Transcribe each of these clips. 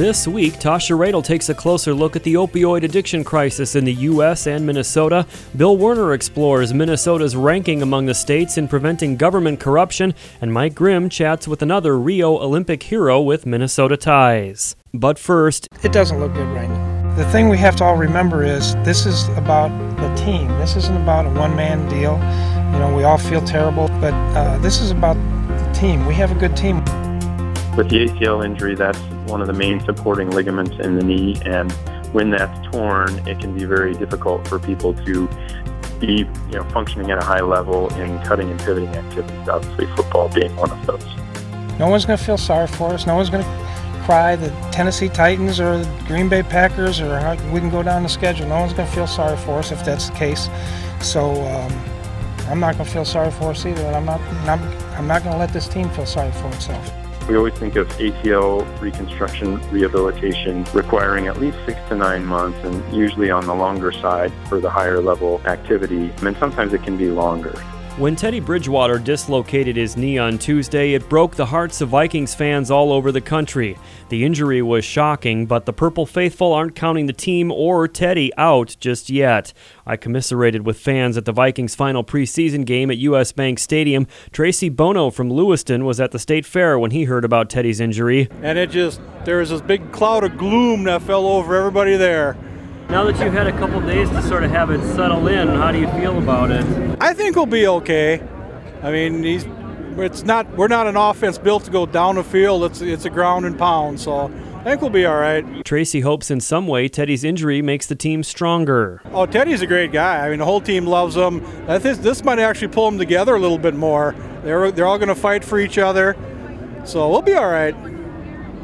This week, Tasha Radel takes a closer look at the opioid addiction crisis in the U.S. and Minnesota. Bill Werner explores Minnesota's ranking among the states in preventing government corruption, and Mike Grimm chats with another Rio Olympic hero with Minnesota ties. But first, it doesn't look good right now. The thing we have to all remember is this is about the team. This isn't about a one man deal. You know, we all feel terrible, but uh, this is about the team. We have a good team. With the ACL injury, that's one of the main supporting ligaments in the knee, and when that's torn, it can be very difficult for people to be you know, functioning at a high level in cutting and pivoting activities, obviously football being one of those. No one's going to feel sorry for us. No one's going to cry the Tennessee Titans or the Green Bay Packers or we can go down the schedule. No one's going to feel sorry for us if that's the case. So um, I'm not going to feel sorry for us either, and I'm not, I'm not going to let this team feel sorry for itself. We always think of ACL reconstruction rehabilitation requiring at least six to nine months and usually on the longer side for the higher level activity. And sometimes it can be longer. When Teddy Bridgewater dislocated his knee on Tuesday, it broke the hearts of Vikings fans all over the country. The injury was shocking, but the Purple Faithful aren't counting the team or Teddy out just yet. I commiserated with fans at the Vikings' final preseason game at US Bank Stadium. Tracy Bono from Lewiston was at the state fair when he heard about Teddy's injury. And it just, there was this big cloud of gloom that fell over everybody there. Now that you've had a couple days to sort of have it settle in, how do you feel about it? I think we'll be okay. I mean, he's it's not we're not an offense built to go down the field. It's it's a ground and pound, so I think we'll be all right. Tracy hopes in some way Teddy's injury makes the team stronger. Oh, Teddy's a great guy. I mean, the whole team loves him. This this might actually pull them together a little bit more. They're they're all going to fight for each other, so we'll be all right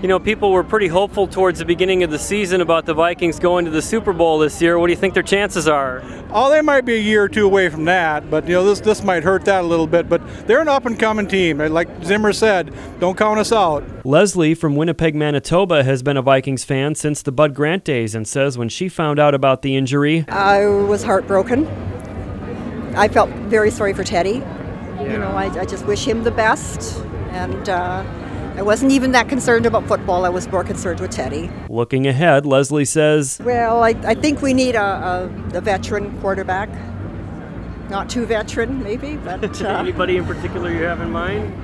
you know, people were pretty hopeful towards the beginning of the season about the Vikings going to the Super Bowl this year. What do you think their chances are? Oh, they might be a year or two away from that, but you know, this this might hurt that a little bit. But they're an up and coming team. Like Zimmer said, don't count us out. Leslie from Winnipeg, Manitoba, has been a Vikings fan since the Bud Grant days, and says when she found out about the injury, I was heartbroken. I felt very sorry for Teddy. Yeah. You know, I, I, just wish him the best, and. Uh, I wasn't even that concerned about football. I was more concerned with Teddy. Looking ahead, Leslie says, Well, I, I think we need a, a, a, veteran quarterback. Not too veteran, maybe, but. Uh, Anybody in particular you have in mind?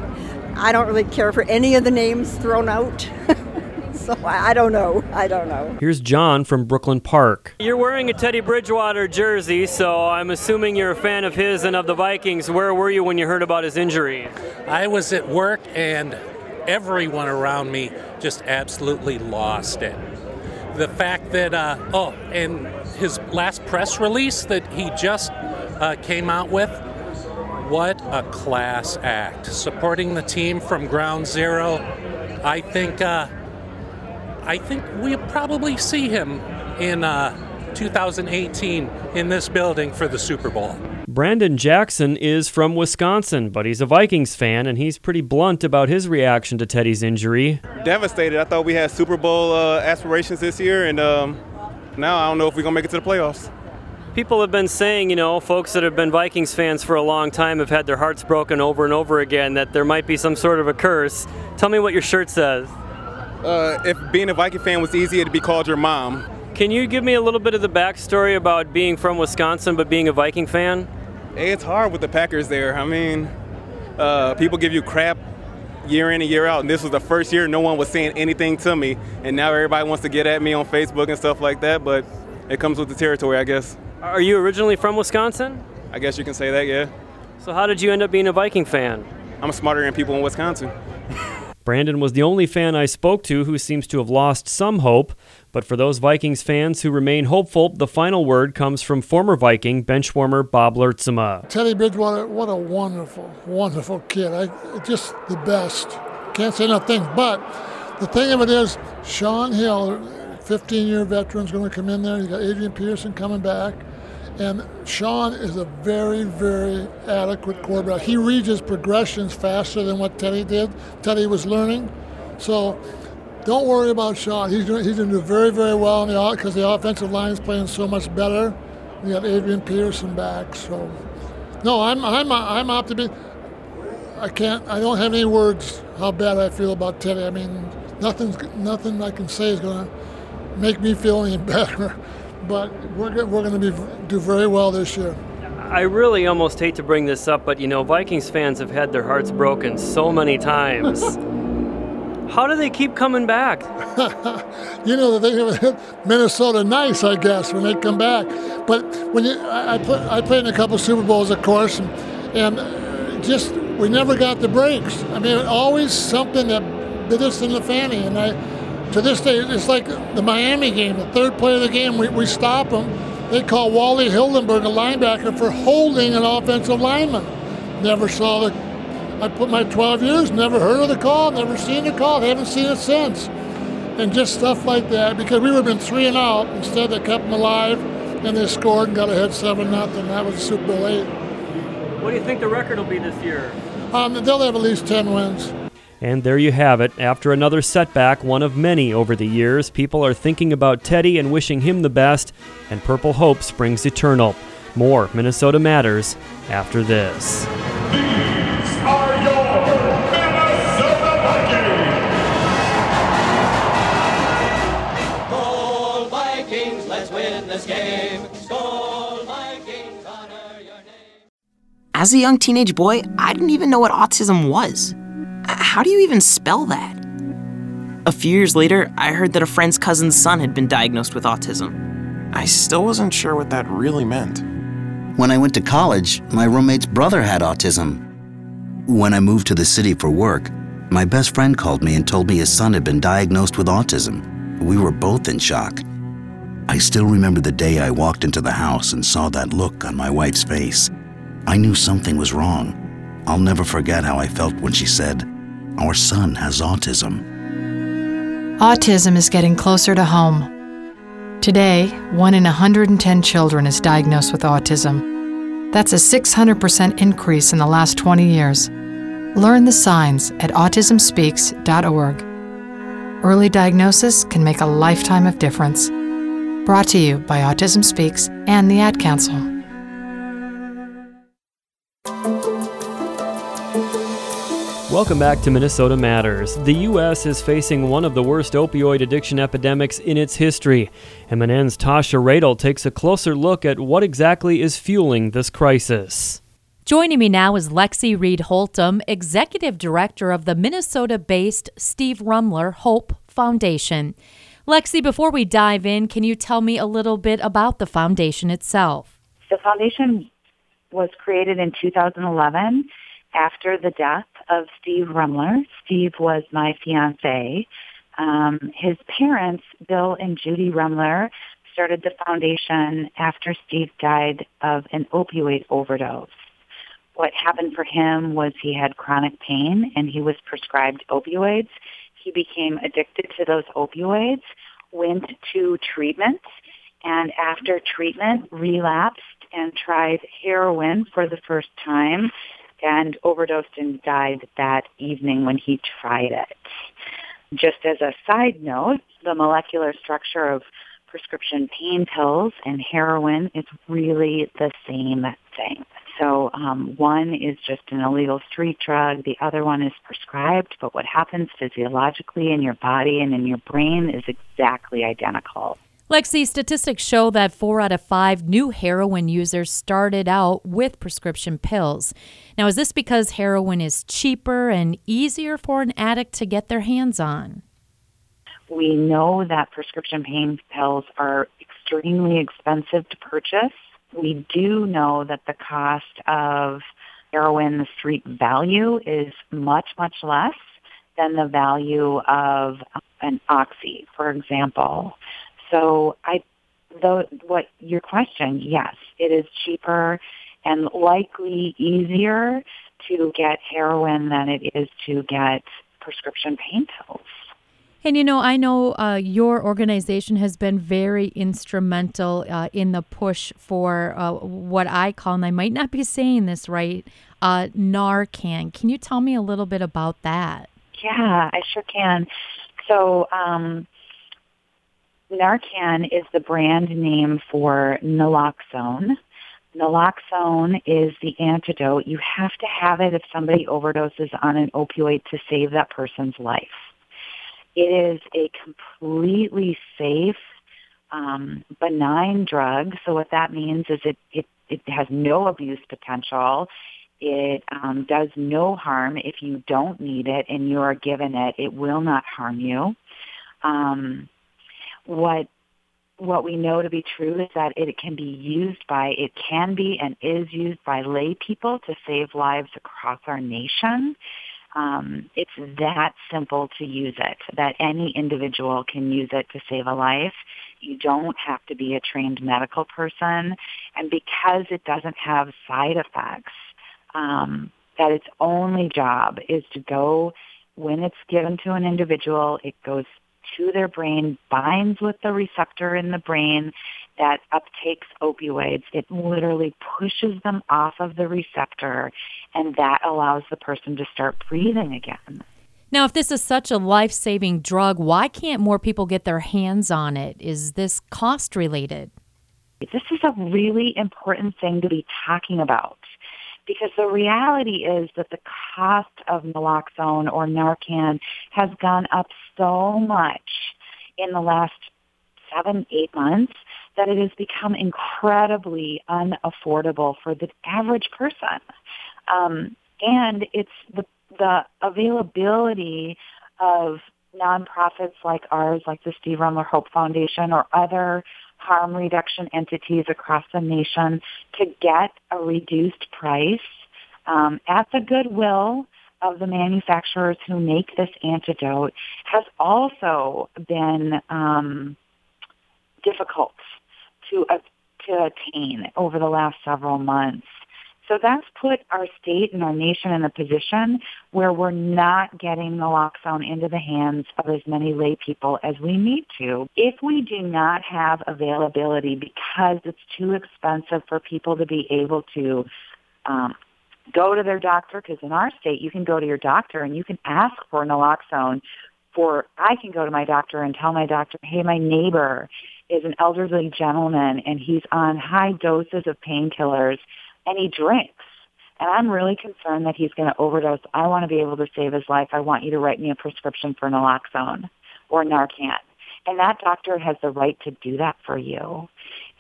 I don't really care for any of the names thrown out. so I don't know. I don't know. Here's John from Brooklyn Park. You're wearing a Teddy Bridgewater jersey, so I'm assuming you're a fan of his and of the Vikings. Where were you when you heard about his injury? I was at work and everyone around me just absolutely lost it. The fact that, uh, oh, and his last press release that he just uh, came out with, what a class act. Supporting the team from ground zero. I think, uh, I think we'll probably see him in uh, 2018 in this building for the Super Bowl. Brandon Jackson is from Wisconsin, but he's a Vikings fan, and he's pretty blunt about his reaction to Teddy's injury. Devastated. I thought we had Super Bowl uh, aspirations this year, and um, now I don't know if we're going to make it to the playoffs. People have been saying, you know, folks that have been Vikings fans for a long time have had their hearts broken over and over again, that there might be some sort of a curse. Tell me what your shirt says. Uh, if being a Viking fan was easier to be called your mom. Can you give me a little bit of the backstory about being from Wisconsin but being a Viking fan? It's hard with the Packers there. I mean, uh, people give you crap year in and year out, and this was the first year no one was saying anything to me, and now everybody wants to get at me on Facebook and stuff like that. But it comes with the territory, I guess. Are you originally from Wisconsin? I guess you can say that, yeah. So how did you end up being a Viking fan? I'm smarter than people in Wisconsin. Brandon was the only fan I spoke to who seems to have lost some hope. But for those Vikings fans who remain hopeful, the final word comes from former Viking benchwarmer Bob Lurtsema. Teddy Bridgewater, what a wonderful, wonderful kid. I, just the best. Can't say nothing. But the thing of it is, Shaun Hill, 15 year veteran, is going to come in there. You got Adrian Peterson coming back. And Shaun is a very, very adequate quarterback. He reads his progressions faster than what Teddy did. Teddy was learning. So don't worry about Shaun. He's doing, he's going to do very, very well because the, the offensive line is playing so much better. We got Adrian Peterson back, so no, I'm I'm I'm optimistic. I can't. I don't have any words how bad I feel about Teddy. I mean, nothing's nothing I can say is going to make me feel any better. But we're we're going to be do very well this year. I really almost hate to bring this up, but you know, Vikings fans have had their hearts broken so many times. How do they keep coming back? you know, the thing Minnesota nice, I guess, when they come back. But when you, I, I, play, I played in a couple Super Bowls, of course, and, and uh, just we never got the breaks. I mean, always something that bit us in the fanny. And I, to this day, it's like the Miami game, the third play of the game, we, we stop them. They call Wally Hilgenberg, a linebacker, for holding an offensive lineman. Never saw the I put my 12 years, never heard of the call, never seen the call, haven't seen it since. And just stuff like that because we would have been three and out. Instead, they kept them alive and they scored and got ahead 7 nothing. That was Super Bowl eight. What do you think the record will be this year? Um, they'll have at least 10 wins. And there you have it. After another setback, one of many over the years, people are thinking about Teddy and wishing him the best, and Purple Hope springs eternal. More Minnesota Matters after this. As a young teenage boy, I didn't even know what autism was. How do you even spell that? A few years later, I heard that a friend's cousin's son had been diagnosed with autism. I still wasn't sure what that really meant. When I went to college, my roommate's brother had autism. When I moved to the city for work, my best friend called me and told me his son had been diagnosed with autism. We were both in shock. I still remember the day I walked into the house and saw that look on my wife's face. I knew something was wrong. I'll never forget how I felt when she said, Our son has autism. Autism is getting closer to home. Today, one in 110 children is diagnosed with autism. That's a 600% increase in the last 20 years. Learn the signs at autismspeaks.org. Early diagnosis can make a lifetime of difference. Brought to you by Autism Speaks and the Ad Council. Welcome back to Minnesota Matters. The U.S. is facing one of the worst opioid addiction epidemics in its history. MNN's Tasha Radel takes a closer look at what exactly is fueling this crisis. Joining me now is Lexi Reed Holtum, Executive Director of the Minnesota based Steve Rumler Hope Foundation. Lexi, before we dive in, can you tell me a little bit about the foundation itself? The foundation was created in 2011 after the death of Steve Rumler. Steve was my fiance. Um, his parents, Bill and Judy Rumler, started the foundation after Steve died of an opioid overdose. What happened for him was he had chronic pain and he was prescribed opioids. He became addicted to those opioids, went to treatment, and after treatment relapsed and tried heroin for the first time and overdosed and died that evening when he tried it. Just as a side note, the molecular structure of prescription pain pills and heroin is really the same thing. So um, one is just an illegal street drug. The other one is prescribed, but what happens physiologically in your body and in your brain is exactly identical. Lexi, statistics show that four out of five new heroin users started out with prescription pills. Now, is this because heroin is cheaper and easier for an addict to get their hands on? We know that prescription pain pills are extremely expensive to purchase. We do know that the cost of heroin, the street value, is much, much less than the value of an oxy, for example. So I, though, what your question, yes, it is cheaper and likely easier to get heroin than it is to get prescription pain pills. And you know, I know uh, your organization has been very instrumental uh, in the push for uh, what I call, and I might not be saying this right, uh, Narcan. Can you tell me a little bit about that? Yeah, I sure can. So um, Narcan is the brand name for naloxone. Naloxone is the antidote. You have to have it if somebody overdoses on an opioid to save that person's life. It is a completely safe, um, benign drug. So what that means is it, it, it has no abuse potential. It um, does no harm if you don't need it and you are given it. It will not harm you. Um, what what we know to be true is that it can be used by, it can be and is used by lay people to save lives across our nation. Um, it's that simple to use it, that any individual can use it to save a life. You don't have to be a trained medical person. And because it doesn't have side effects, um, that its only job is to go when it's given to an individual, it goes to their brain, binds with the receptor in the brain that uptakes opioids. It literally pushes them off of the receptor, and that allows the person to start breathing again. Now, if this is such a life saving drug, why can't more people get their hands on it? Is this cost related? This is a really important thing to be talking about because the reality is that the cost of naloxone or Narcan has gone up so much in the last seven, eight months that it has become incredibly unaffordable for the average person. Um, and it's the, the availability of nonprofits like ours, like the Steve Rumler Hope Foundation or other harm reduction entities across the nation to get a reduced price um, at the goodwill of the manufacturers who make this antidote has also been um, difficult to uh, to attain over the last several months. So that's put our state and our nation in a position where we're not getting naloxone into the hands of as many lay people as we need to. If we do not have availability because it's too expensive for people to be able to um, go to their doctor, because in our state you can go to your doctor and you can ask for naloxone for, I can go to my doctor and tell my doctor, hey, my neighbor is an elderly gentleman and he's on high doses of painkillers and he drinks. And I'm really concerned that he's going to overdose. I want to be able to save his life. I want you to write me a prescription for naloxone or Narcan. And that doctor has the right to do that for you.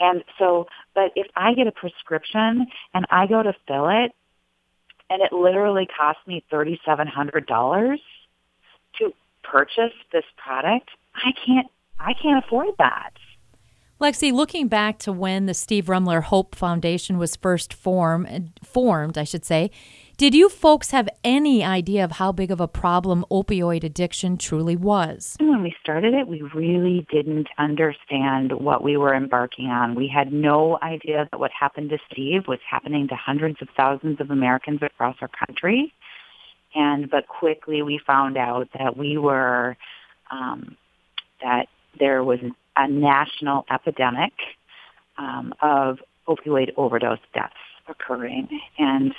And so, but if I get a prescription and I go to fill it and it literally costs me $3,700 to purchase this product, I can't, I can't afford that. Lexi, looking back to when the Steve Rumler Hope Foundation was first formed, formed, I should say, did you folks have any idea of how big of a problem opioid addiction truly was? When we started it, we really didn't understand what we were embarking on. We had no idea that what happened to Steve was happening to hundreds of thousands of Americans across our country. And but quickly we found out that we were um, that there was a national epidemic um, of opioid overdose deaths occurring. And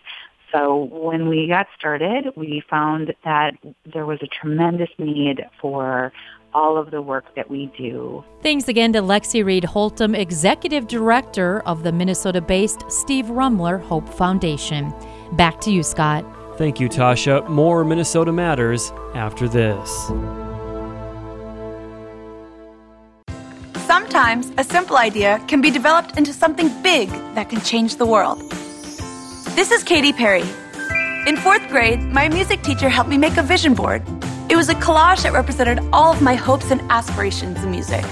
so when we got started, we found that there was a tremendous need for all of the work that we do. Thanks again to Lexi Reed Holtum, Executive Director of the Minnesota based Steve Rumler Hope Foundation. Back to you, Scott. Thank you, Tasha. More Minnesota Matters after this. Sometimes a simple idea can be developed into something big that can change the world. This is Katy Perry. In fourth grade, my music teacher helped me make a vision board. It was a collage that represented all of my hopes and aspirations in music.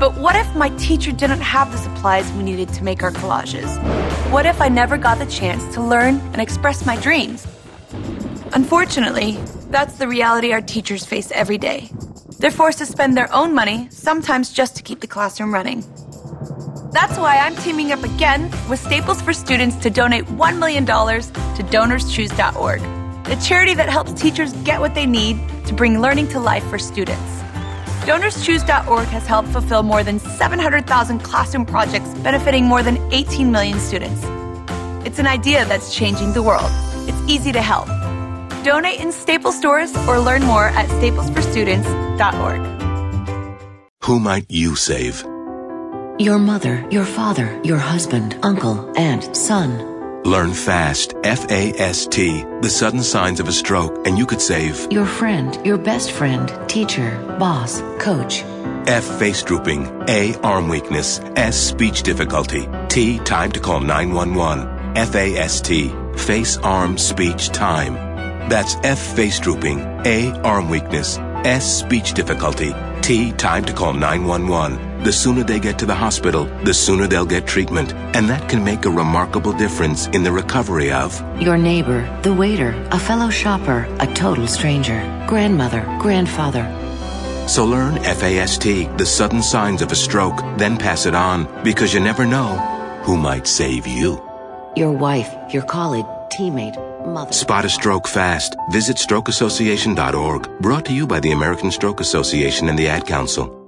But what if my teacher didn't have the supplies we needed to make our collages? What if I never got the chance to learn and express my dreams? Unfortunately, that's the reality our teachers face every day. They're forced to spend their own money, sometimes just to keep the classroom running. That's why I'm teaming up again with Staples for Students to donate $1 million to DonorsChoose.org, a charity that helps teachers get what they need to bring learning to life for students. DonorsChoose.org has helped fulfill more than 700,000 classroom projects benefiting more than 18 million students. It's an idea that's changing the world. It's easy to help. Donate in Staples stores or learn more at staplesforstudents.org. Who might you save? Your mother, your father, your husband, uncle, aunt, son. Learn fast, F-A-S-T, the sudden signs of a stroke, and you could save your friend, your best friend, teacher, boss, coach. F. Face drooping. A. Arm weakness. S. Speech difficulty. T. Time to call 911. F-A-S-T. Face, arm, speech, time. That's F. Face drooping. A. Arm weakness. S. Speech difficulty. T. Time to call 911. The sooner they get to the hospital, the sooner they'll get treatment. And that can make a remarkable difference in the recovery of your neighbor, the waiter, a fellow shopper, a total stranger, grandmother, grandfather. So learn FAST, the sudden signs of a stroke, then pass it on, because you never know who might save you. Your wife, your colleague, teammate, mother. Spot a stroke fast. Visit strokeassociation.org. Brought to you by the American Stroke Association and the Ad Council.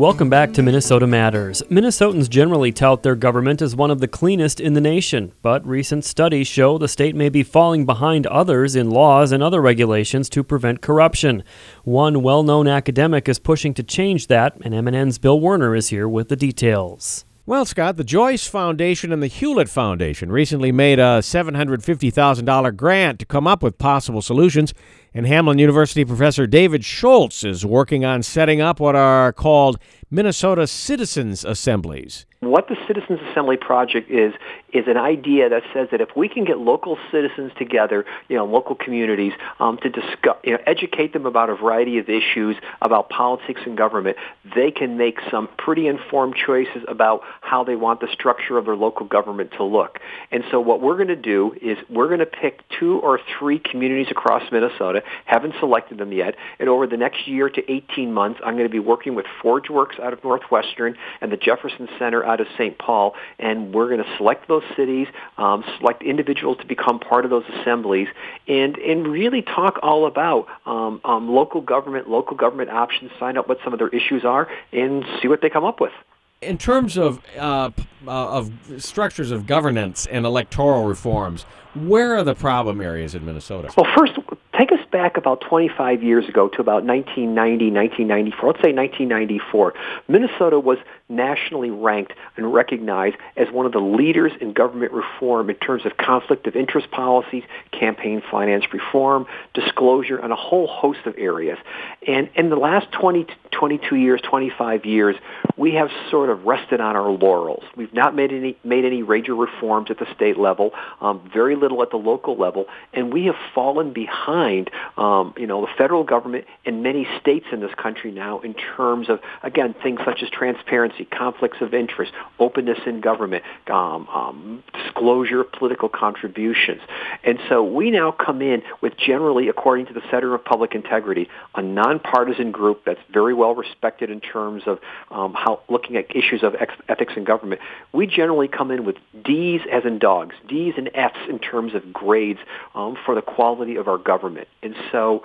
Welcome back to Minnesota Matters. Minnesotans generally tout their government as one of the cleanest in the nation, but recent studies show the state may be falling behind others in laws and other regulations to prevent corruption. One well known academic is pushing to change that, and MNN's Bill Werner is here with the details. Well, Scott, the Joyce Foundation and the Hewlett Foundation recently made a $750,000 grant to come up with possible solutions, and Hamline University professor David Schultz is working on setting up what are called Minnesota Citizens Assemblies. What the Citizens Assembly Project is, is an idea that says that if we can get local citizens together, you know, local communities, um, to discuss, you know, educate them about a variety of issues about politics and government, they can make some pretty informed choices about how they want the structure of their local government to look. And so what we're going to do is we're going to pick two or three communities across Minnesota, haven't selected them yet, and over the next year to 18 months, I'm going to be working with ForgeWorks out of Northwestern and the Jefferson Center out of St. Paul, and we're going to select those cities, um, select individuals to become part of those assemblies, and and really talk all about um, um, local government, local government options, find out what some of their issues are, and see what they come up with. In terms of uh, uh, of structures of governance and electoral reforms, where are the problem areas in Minnesota? Well, first, take us back about 25 years ago to about 1990, 1994. Let's say 1994. Minnesota was nationally ranked and recognized as one of the leaders in government reform in terms of conflict of interest policies, campaign finance reform, disclosure, and a whole host of areas. And in the last 20, 22 years, 25 years, we have sort of rested on our laurels. We've not made any made any major reforms at the state level, um, very little at the local level, and we have fallen behind, um, you know, the federal government and many states in this country now in terms of again things such as transparency, conflicts of interest, openness in government, um, um, disclosure of political contributions, and so we now come in with generally, according to the Center of Public Integrity, a nonpartisan group that's very well respected in terms of um, how looking at issues of ex- ethics in government. We generally come in with D's as in dogs, D's and F's in terms of grades um, for the quality of our government, and so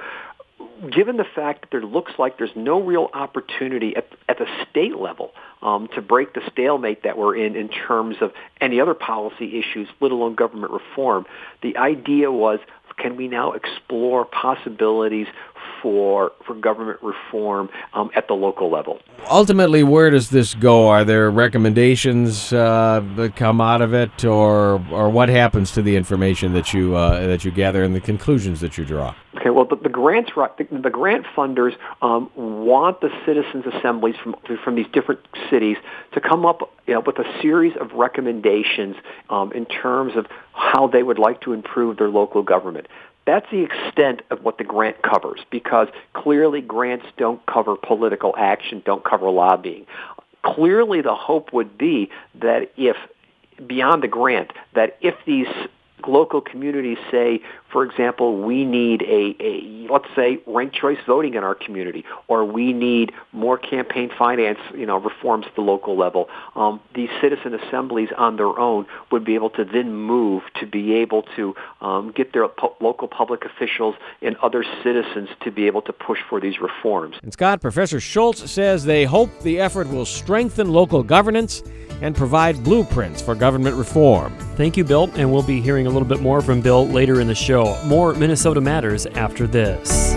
given the fact that there looks like there's no real opportunity at, at the state level um, to break the stalemate that we're in in terms of any other policy issues, let alone government reform, the idea was can we now explore possibilities for for government reform um, at the local level. Ultimately, where does this go? Are there recommendations uh, that come out of it, or or what happens to the information that you uh, that you gather and the conclusions that you draw? Okay, well, the, the grants the, the grant funders um, want the citizens' assemblies from from these different cities to come up you know, with a series of recommendations um, in terms of how they would like to improve their local government. That's the extent of what the grant covers because clearly grants don't cover political action, don't cover lobbying. Clearly the hope would be that if beyond the grant, that if these local communities say for example, we need a, a let's say ranked choice voting in our community, or we need more campaign finance, you know, reforms at the local level. Um, these citizen assemblies on their own would be able to then move to be able to um, get their po- local public officials and other citizens to be able to push for these reforms. And Scott, Professor Schultz says they hope the effort will strengthen local governance and provide blueprints for government reform. Thank you, Bill, and we'll be hearing a little bit more from Bill later in the show. More Minnesota Matters after this.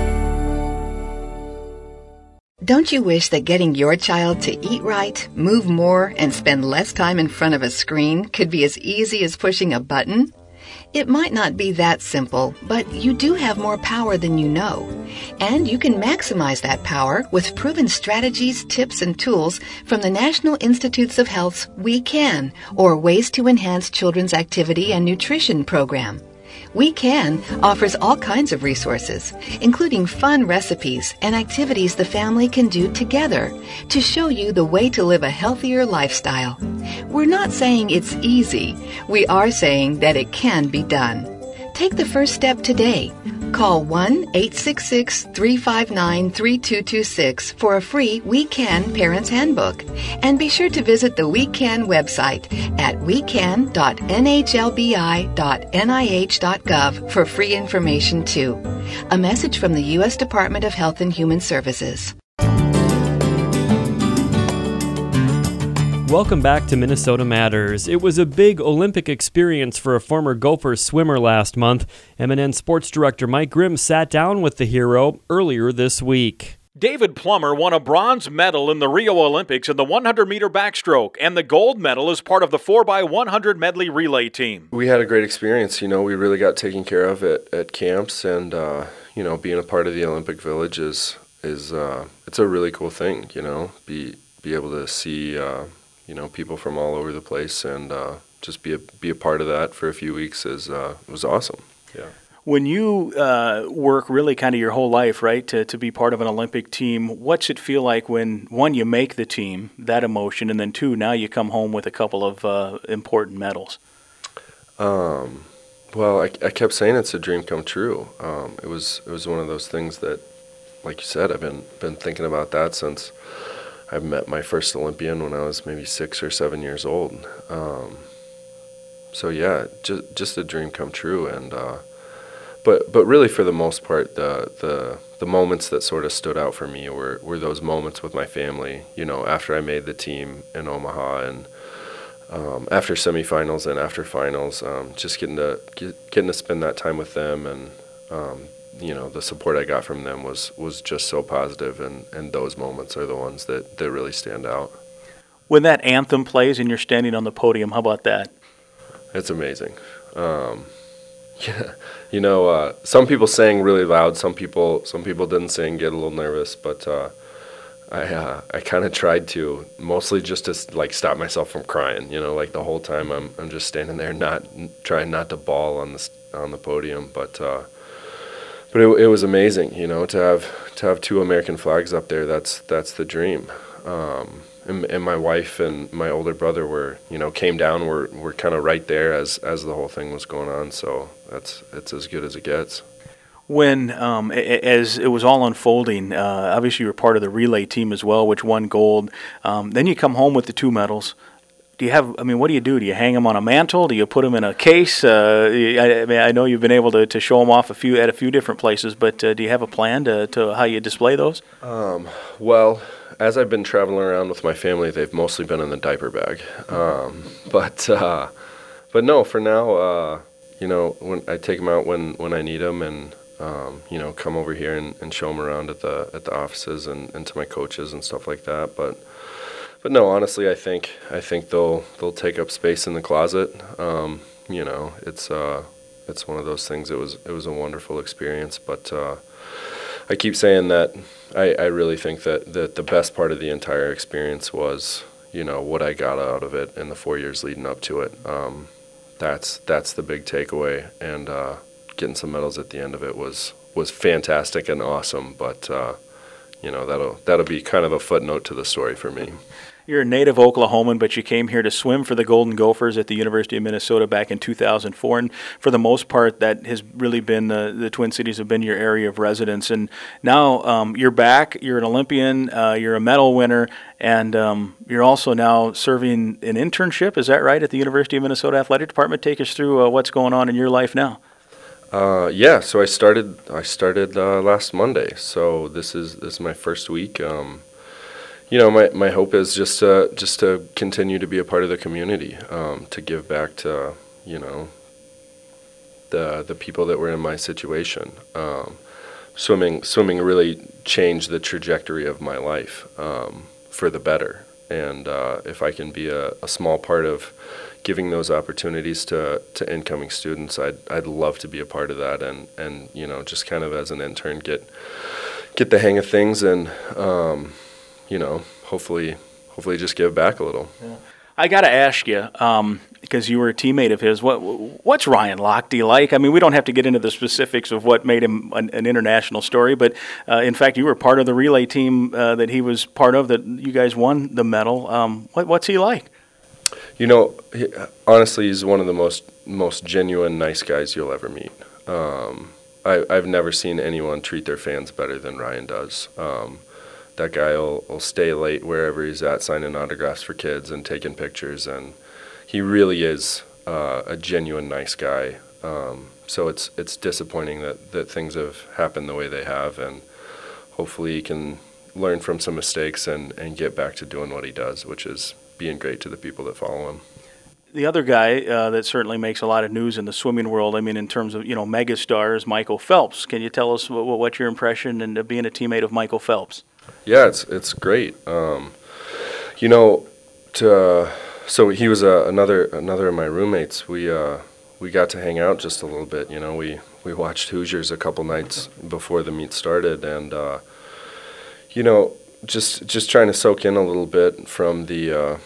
Don't you wish that getting your child to eat right, move more, and spend less time in front of a screen could be as easy as pushing a button? It might not be that simple, but you do have more power than you know. And you can maximize that power with proven strategies, tips, and tools from the National Institutes of Health's We Can, or Ways to Enhance Children's Activity and Nutrition program. We Can offers all kinds of resources, including fun recipes and activities the family can do together to show you the way to live a healthier lifestyle. We're not saying it's easy, we are saying that it can be done. Take the first step today. Call 1 866 359 3226 for a free We Can Parents Handbook. And be sure to visit the We Can website at wecan.nhlbi.nih.gov for free information too. A message from the U.S. Department of Health and Human Services. Welcome back to Minnesota Matters. It was a big Olympic experience for a former Gopher swimmer last month. MNN Sports Director Mike Grimm sat down with the hero earlier this week. David Plummer won a bronze medal in the Rio Olympics in the 100 meter backstroke and the gold medal as part of the 4x100 medley relay team. We had a great experience. You know, we really got taken care of at, at camps, and, uh, you know, being a part of the Olympic Village is, is uh, it's a really cool thing, you know, be, be able to see. Uh, you know people from all over the place, and uh, just be a be a part of that for a few weeks is uh, was awesome. Yeah. When you uh, work really kind of your whole life, right, to, to be part of an Olympic team, what's it feel like when, one, you make the team, that emotion, and then two, now you come home with a couple of uh, important medals? Um, well, I, I kept saying it's a dream come true. Um, it was it was one of those things that, like you said, I've been been thinking about that since I met my first Olympian when I was maybe six or seven years old. Um, so yeah, just just a dream come true, and uh, but but really for the most part, the the the moments that sort of stood out for me were were those moments with my family. You know, after I made the team in Omaha and. Um, after semifinals and after finals, um, just getting to get, getting to spend that time with them and um, you know the support I got from them was was just so positive, and and those moments are the ones that that really stand out. When that anthem plays and you're standing on the podium, how about that? It's amazing. Um, yeah, you know, uh, some people sang really loud. Some people some people didn't sing, get a little nervous, but. Uh, I uh, I kind of tried to mostly just to like stop myself from crying. You know, like the whole time I'm I'm just standing there, not trying not to bawl on the on the podium. But uh, but it, it was amazing, you know, to have to have two American flags up there. That's that's the dream. Um, and, and, my wife and my older brother were, you know, came down. Were were kind of right there as as the whole thing was going on. So that's it's as good as it gets. When um, as it was all unfolding, uh, obviously you were part of the relay team as well, which won gold. Um, then you come home with the two medals do you have? I mean, what do you do? Do you hang them on a mantle? Do you put them in a case? Uh, I, I, mean, I know you've been able to, to show them off a few at a few different places, but uh, do you have a plan to, to how you display those? Um, well, as I've been traveling around with my family, they've mostly been in the diaper bag. Um, but uh, but no, for now, uh, you know, when I take them out when, when I need them, and um, you know, come over here and, and show them around at the at the offices and, and to my coaches and stuff like that. But but no, honestly, I think I think they'll they'll take up space in the closet. Um, you know, it's uh, it's one of those things. It was it was a wonderful experience, but uh, I keep saying that I, I really think that, that the best part of the entire experience was you know what I got out of it in the four years leading up to it. Um, that's that's the big takeaway, and uh, getting some medals at the end of it was was fantastic and awesome. But uh, you know that'll that'll be kind of a footnote to the story for me. You're a native Oklahoman, but you came here to swim for the Golden Gophers at the University of Minnesota back in 2004. And for the most part, that has really been uh, the Twin Cities have been your area of residence. And now um, you're back. You're an Olympian. Uh, you're a medal winner, and um, you're also now serving an internship. Is that right at the University of Minnesota Athletic Department? Take us through uh, what's going on in your life now. Uh, yeah, so I started. I started uh, last Monday. So this is this is my first week. Um, you know, my, my hope is just to just to continue to be a part of the community, um, to give back to you know the the people that were in my situation. Um, swimming swimming really changed the trajectory of my life um, for the better, and uh, if I can be a, a small part of giving those opportunities to, to incoming students, I'd I'd love to be a part of that, and, and you know just kind of as an intern get get the hang of things and um, you know, hopefully, hopefully, just give back a little. Yeah. I got to ask you, um, because you were a teammate of his. What what's Ryan Lochte like? I mean, we don't have to get into the specifics of what made him an, an international story, but uh, in fact, you were part of the relay team uh, that he was part of. That you guys won the medal. Um, what, what's he like? You know, he, honestly, he's one of the most most genuine, nice guys you'll ever meet. Um, I, have never seen anyone treat their fans better than Ryan does. Um, that guy will, will stay late wherever he's at, signing autographs for kids and taking pictures. And he really is uh, a genuine nice guy. Um, so it's it's disappointing that, that things have happened the way they have, and hopefully he can learn from some mistakes and, and get back to doing what he does, which is being great to the people that follow him. The other guy uh, that certainly makes a lot of news in the swimming world, I mean, in terms of you know megastars, Michael Phelps. Can you tell us what, what's your impression and being a teammate of Michael Phelps? Yeah, it's it's great. Um, you know, to uh, so he was uh, another another of my roommates. We uh, we got to hang out just a little bit. You know, we we watched Hoosiers a couple nights before the meet started, and uh, you know, just just trying to soak in a little bit from the uh,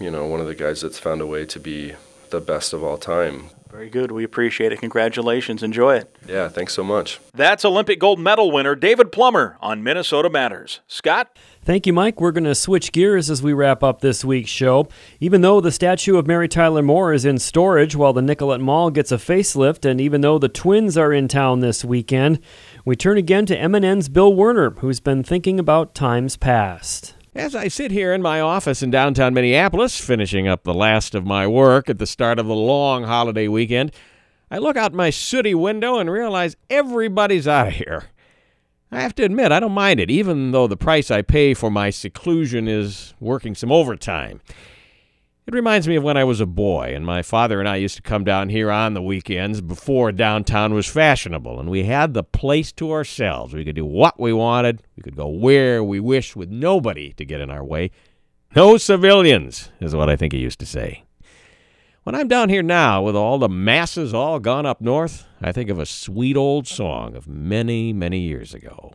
you know one of the guys that's found a way to be the best of all time. Very good. We appreciate it. Congratulations. Enjoy it. Yeah, thanks so much. That's Olympic gold medal winner David Plummer on Minnesota Matters. Scott? Thank you, Mike. We're going to switch gears as we wrap up this week's show. Even though the statue of Mary Tyler Moore is in storage while the Nicollet Mall gets a facelift, and even though the Twins are in town this weekend, we turn again to MNN's Bill Werner, who's been thinking about times past. As I sit here in my office in downtown Minneapolis, finishing up the last of my work at the start of the long holiday weekend, I look out my sooty window and realize everybody's out of here. I have to admit, I don't mind it, even though the price I pay for my seclusion is working some overtime. It reminds me of when I was a boy, and my father and I used to come down here on the weekends before downtown was fashionable, and we had the place to ourselves. We could do what we wanted, we could go where we wished with nobody to get in our way. No civilians, is what I think he used to say. When I'm down here now, with all the masses all gone up north, I think of a sweet old song of many, many years ago.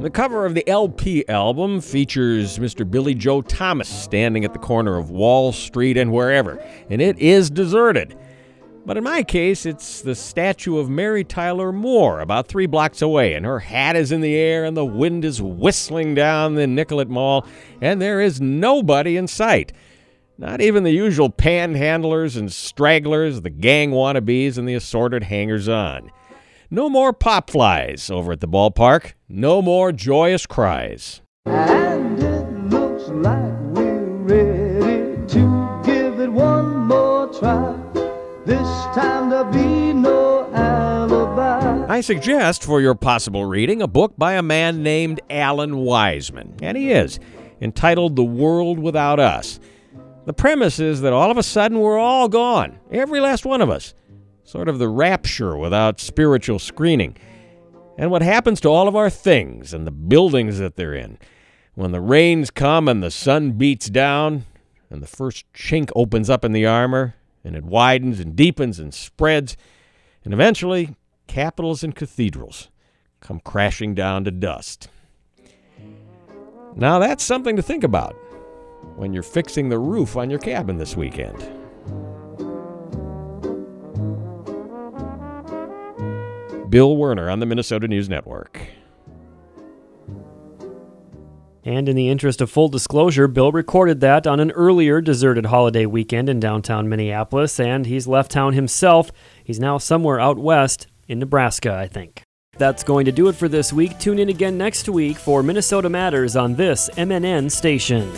The cover of the LP album features Mr. Billy Joe Thomas standing at the corner of Wall Street and wherever, and it is deserted. But in my case, it's the statue of Mary Tyler Moore about three blocks away, and her hat is in the air, and the wind is whistling down the Nicollet Mall, and there is nobody in sight. Not even the usual panhandlers and stragglers, the gang wannabes, and the assorted hangers on. No more pop flies over at the ballpark. No more joyous cries. And it looks like we're ready to give it one more try. This time there'll be no alibi. I suggest for your possible reading a book by a man named Alan Weisman, and he is, entitled The World Without Us. The premise is that all of a sudden we're all gone, every last one of us sort of the rapture without spiritual screening. And what happens to all of our things and the buildings that they're in. When the rains come and the sun beats down, and the first chink opens up in the armor, and it widens and deepens and spreads, and eventually capitals and cathedrals come crashing down to dust. Now that's something to think about. when you're fixing the roof on your cabin this weekend. Bill Werner on the Minnesota News Network. And in the interest of full disclosure, Bill recorded that on an earlier deserted holiday weekend in downtown Minneapolis, and he's left town himself. He's now somewhere out west in Nebraska, I think. That's going to do it for this week. Tune in again next week for Minnesota Matters on this MNN station.